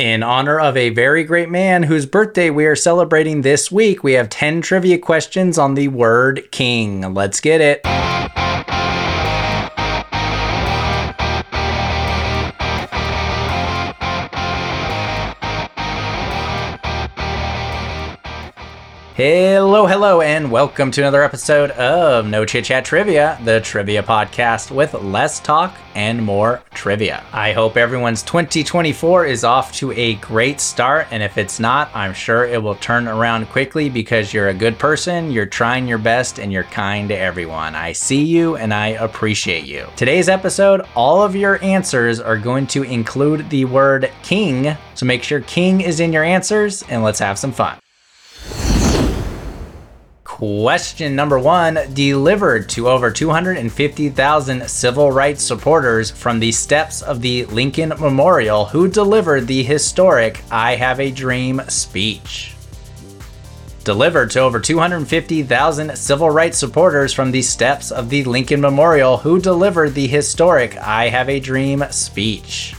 In honor of a very great man whose birthday we are celebrating this week, we have 10 trivia questions on the word king. Let's get it. Hello, hello, and welcome to another episode of No Chit Chat Trivia, the trivia podcast with less talk and more trivia. I hope everyone's 2024 is off to a great start, and if it's not, I'm sure it will turn around quickly because you're a good person, you're trying your best, and you're kind to everyone. I see you and I appreciate you. Today's episode, all of your answers are going to include the word king, so make sure king is in your answers, and let's have some fun. Question number one delivered to over 250,000 civil rights supporters from the steps of the Lincoln Memorial who delivered the historic I Have a Dream speech. Delivered to over 250,000 civil rights supporters from the steps of the Lincoln Memorial who delivered the historic I Have a Dream speech.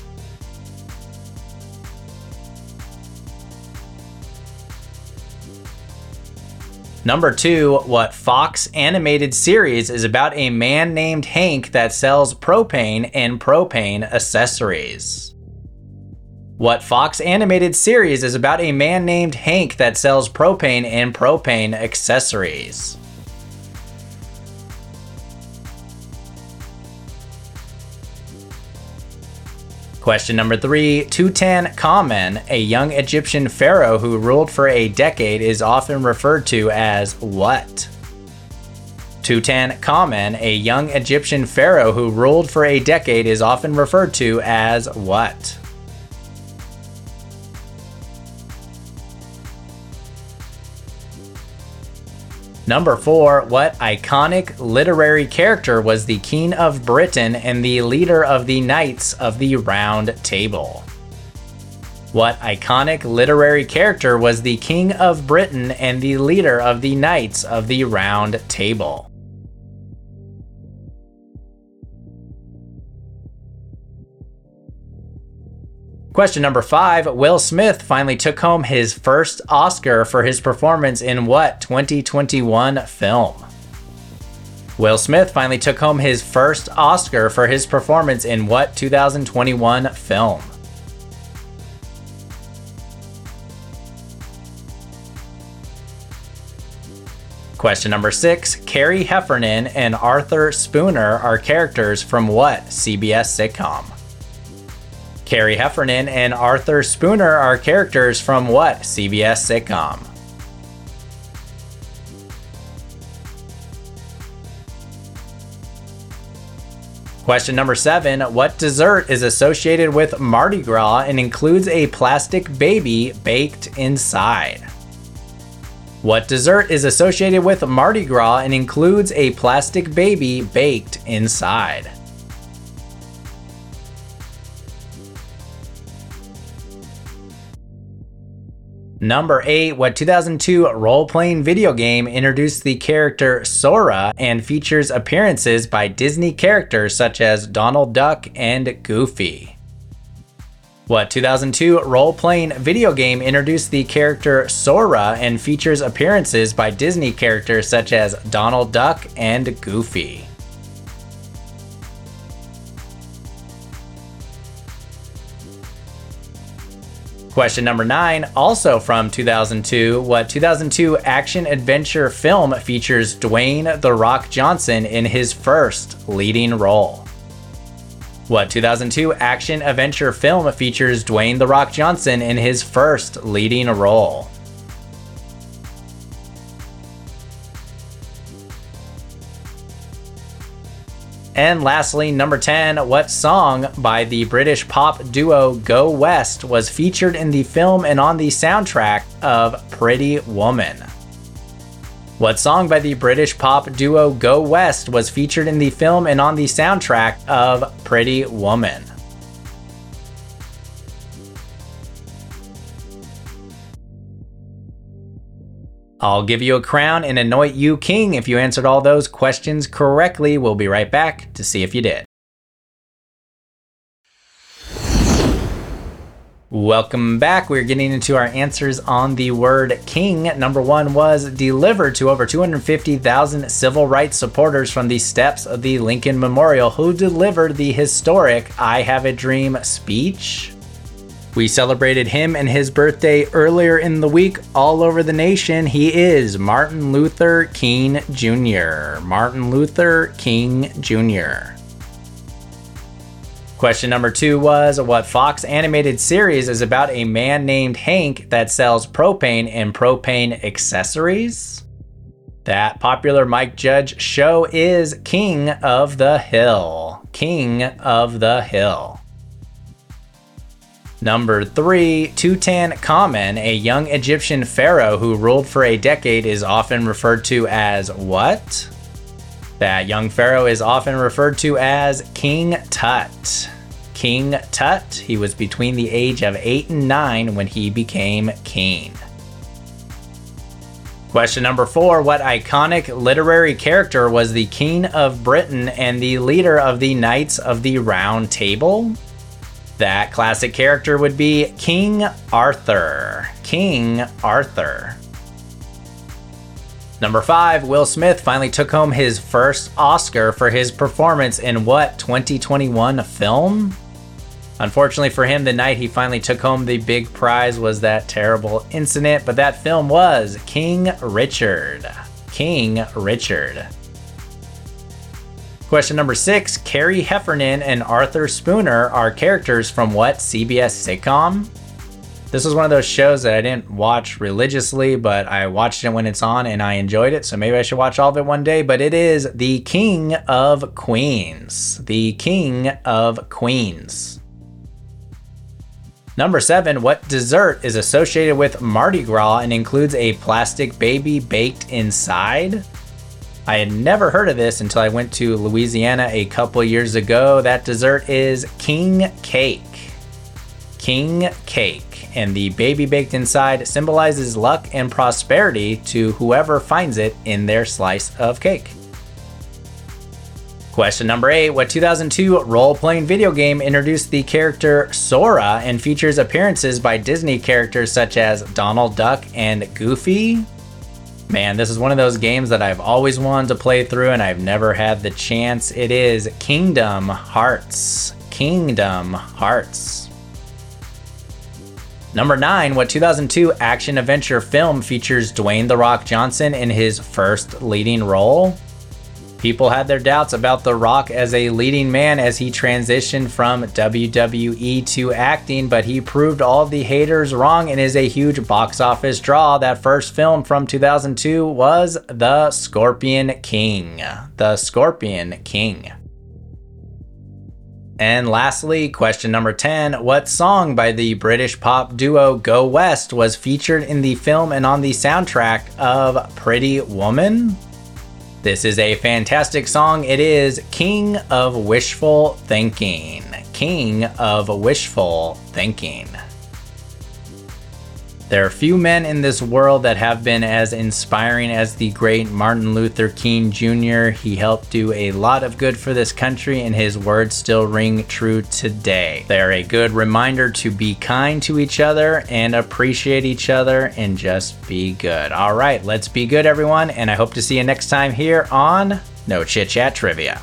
Number two, what Fox animated series is about a man named Hank that sells propane and propane accessories? What Fox animated series is about a man named Hank that sells propane and propane accessories? Question number three Tutankhamen, a young Egyptian pharaoh who ruled for a decade, is often referred to as what? Tutankhamen, a young Egyptian pharaoh who ruled for a decade, is often referred to as what? Number four, what iconic literary character was the King of Britain and the leader of the Knights of the Round Table? What iconic literary character was the King of Britain and the leader of the Knights of the Round Table? Question number five Will Smith finally took home his first Oscar for his performance in what 2021 film? Will Smith finally took home his first Oscar for his performance in what 2021 film? Question number six Carrie Heffernan and Arthur Spooner are characters from what CBS sitcom? Carrie Heffernan and Arthur Spooner are characters from what CBS sitcom? Question number seven What dessert is associated with Mardi Gras and includes a plastic baby baked inside? What dessert is associated with Mardi Gras and includes a plastic baby baked inside? Number 8, what 2002 role playing video game introduced the character Sora and features appearances by Disney characters such as Donald Duck and Goofy? What 2002 role playing video game introduced the character Sora and features appearances by Disney characters such as Donald Duck and Goofy? Question number nine, also from 2002. What 2002 action adventure film features Dwayne The Rock Johnson in his first leading role? What 2002 action adventure film features Dwayne The Rock Johnson in his first leading role? And lastly, number 10, what song by the British pop duo Go West was featured in the film and on the soundtrack of Pretty Woman? What song by the British pop duo Go West was featured in the film and on the soundtrack of Pretty Woman? I'll give you a crown and anoint you king if you answered all those questions correctly. We'll be right back to see if you did. Welcome back. We're getting into our answers on the word king. Number one was delivered to over 250,000 civil rights supporters from the steps of the Lincoln Memorial who delivered the historic I Have a Dream speech. We celebrated him and his birthday earlier in the week all over the nation. He is Martin Luther King Jr. Martin Luther King Jr. Question number two was What Fox animated series is about a man named Hank that sells propane and propane accessories? That popular Mike Judge show is King of the Hill. King of the Hill. Number three, Tutankhamun, a young Egyptian pharaoh who ruled for a decade, is often referred to as what? That young pharaoh is often referred to as King Tut. King Tut, he was between the age of 8 and 9 when he became king. Question number four What iconic literary character was the King of Britain and the leader of the Knights of the Round Table? That classic character would be King Arthur. King Arthur. Number five, Will Smith finally took home his first Oscar for his performance in what 2021 film? Unfortunately for him, the night he finally took home the big prize was that terrible incident, but that film was King Richard. King Richard. Question number six Carrie Heffernan and Arthur Spooner are characters from what CBS sitcom? This was one of those shows that I didn't watch religiously, but I watched it when it's on and I enjoyed it, so maybe I should watch all of it one day. But it is The King of Queens. The King of Queens. Number seven, what dessert is associated with Mardi Gras and includes a plastic baby baked inside? I had never heard of this until I went to Louisiana a couple years ago. That dessert is king cake. King cake and the baby baked inside symbolizes luck and prosperity to whoever finds it in their slice of cake. Question number eight What 2002 role playing video game introduced the character Sora and features appearances by Disney characters such as Donald Duck and Goofy? Man, this is one of those games that I've always wanted to play through and I've never had the chance. It is Kingdom Hearts. Kingdom Hearts. Number 9, what 2002 action adventure film features Dwayne The Rock Johnson in his first leading role? People had their doubts about The Rock as a leading man as he transitioned from WWE to acting, but he proved all the haters wrong and is a huge box office draw. That first film from 2002 was The Scorpion King. The Scorpion King. And lastly, question number 10 What song by the British pop duo Go West was featured in the film and on the soundtrack of Pretty Woman? This is a fantastic song. It is King of Wishful Thinking. King of Wishful Thinking. There are few men in this world that have been as inspiring as the great Martin Luther King Jr. He helped do a lot of good for this country, and his words still ring true today. They're a good reminder to be kind to each other and appreciate each other and just be good. All right, let's be good, everyone, and I hope to see you next time here on No Chit Chat Trivia.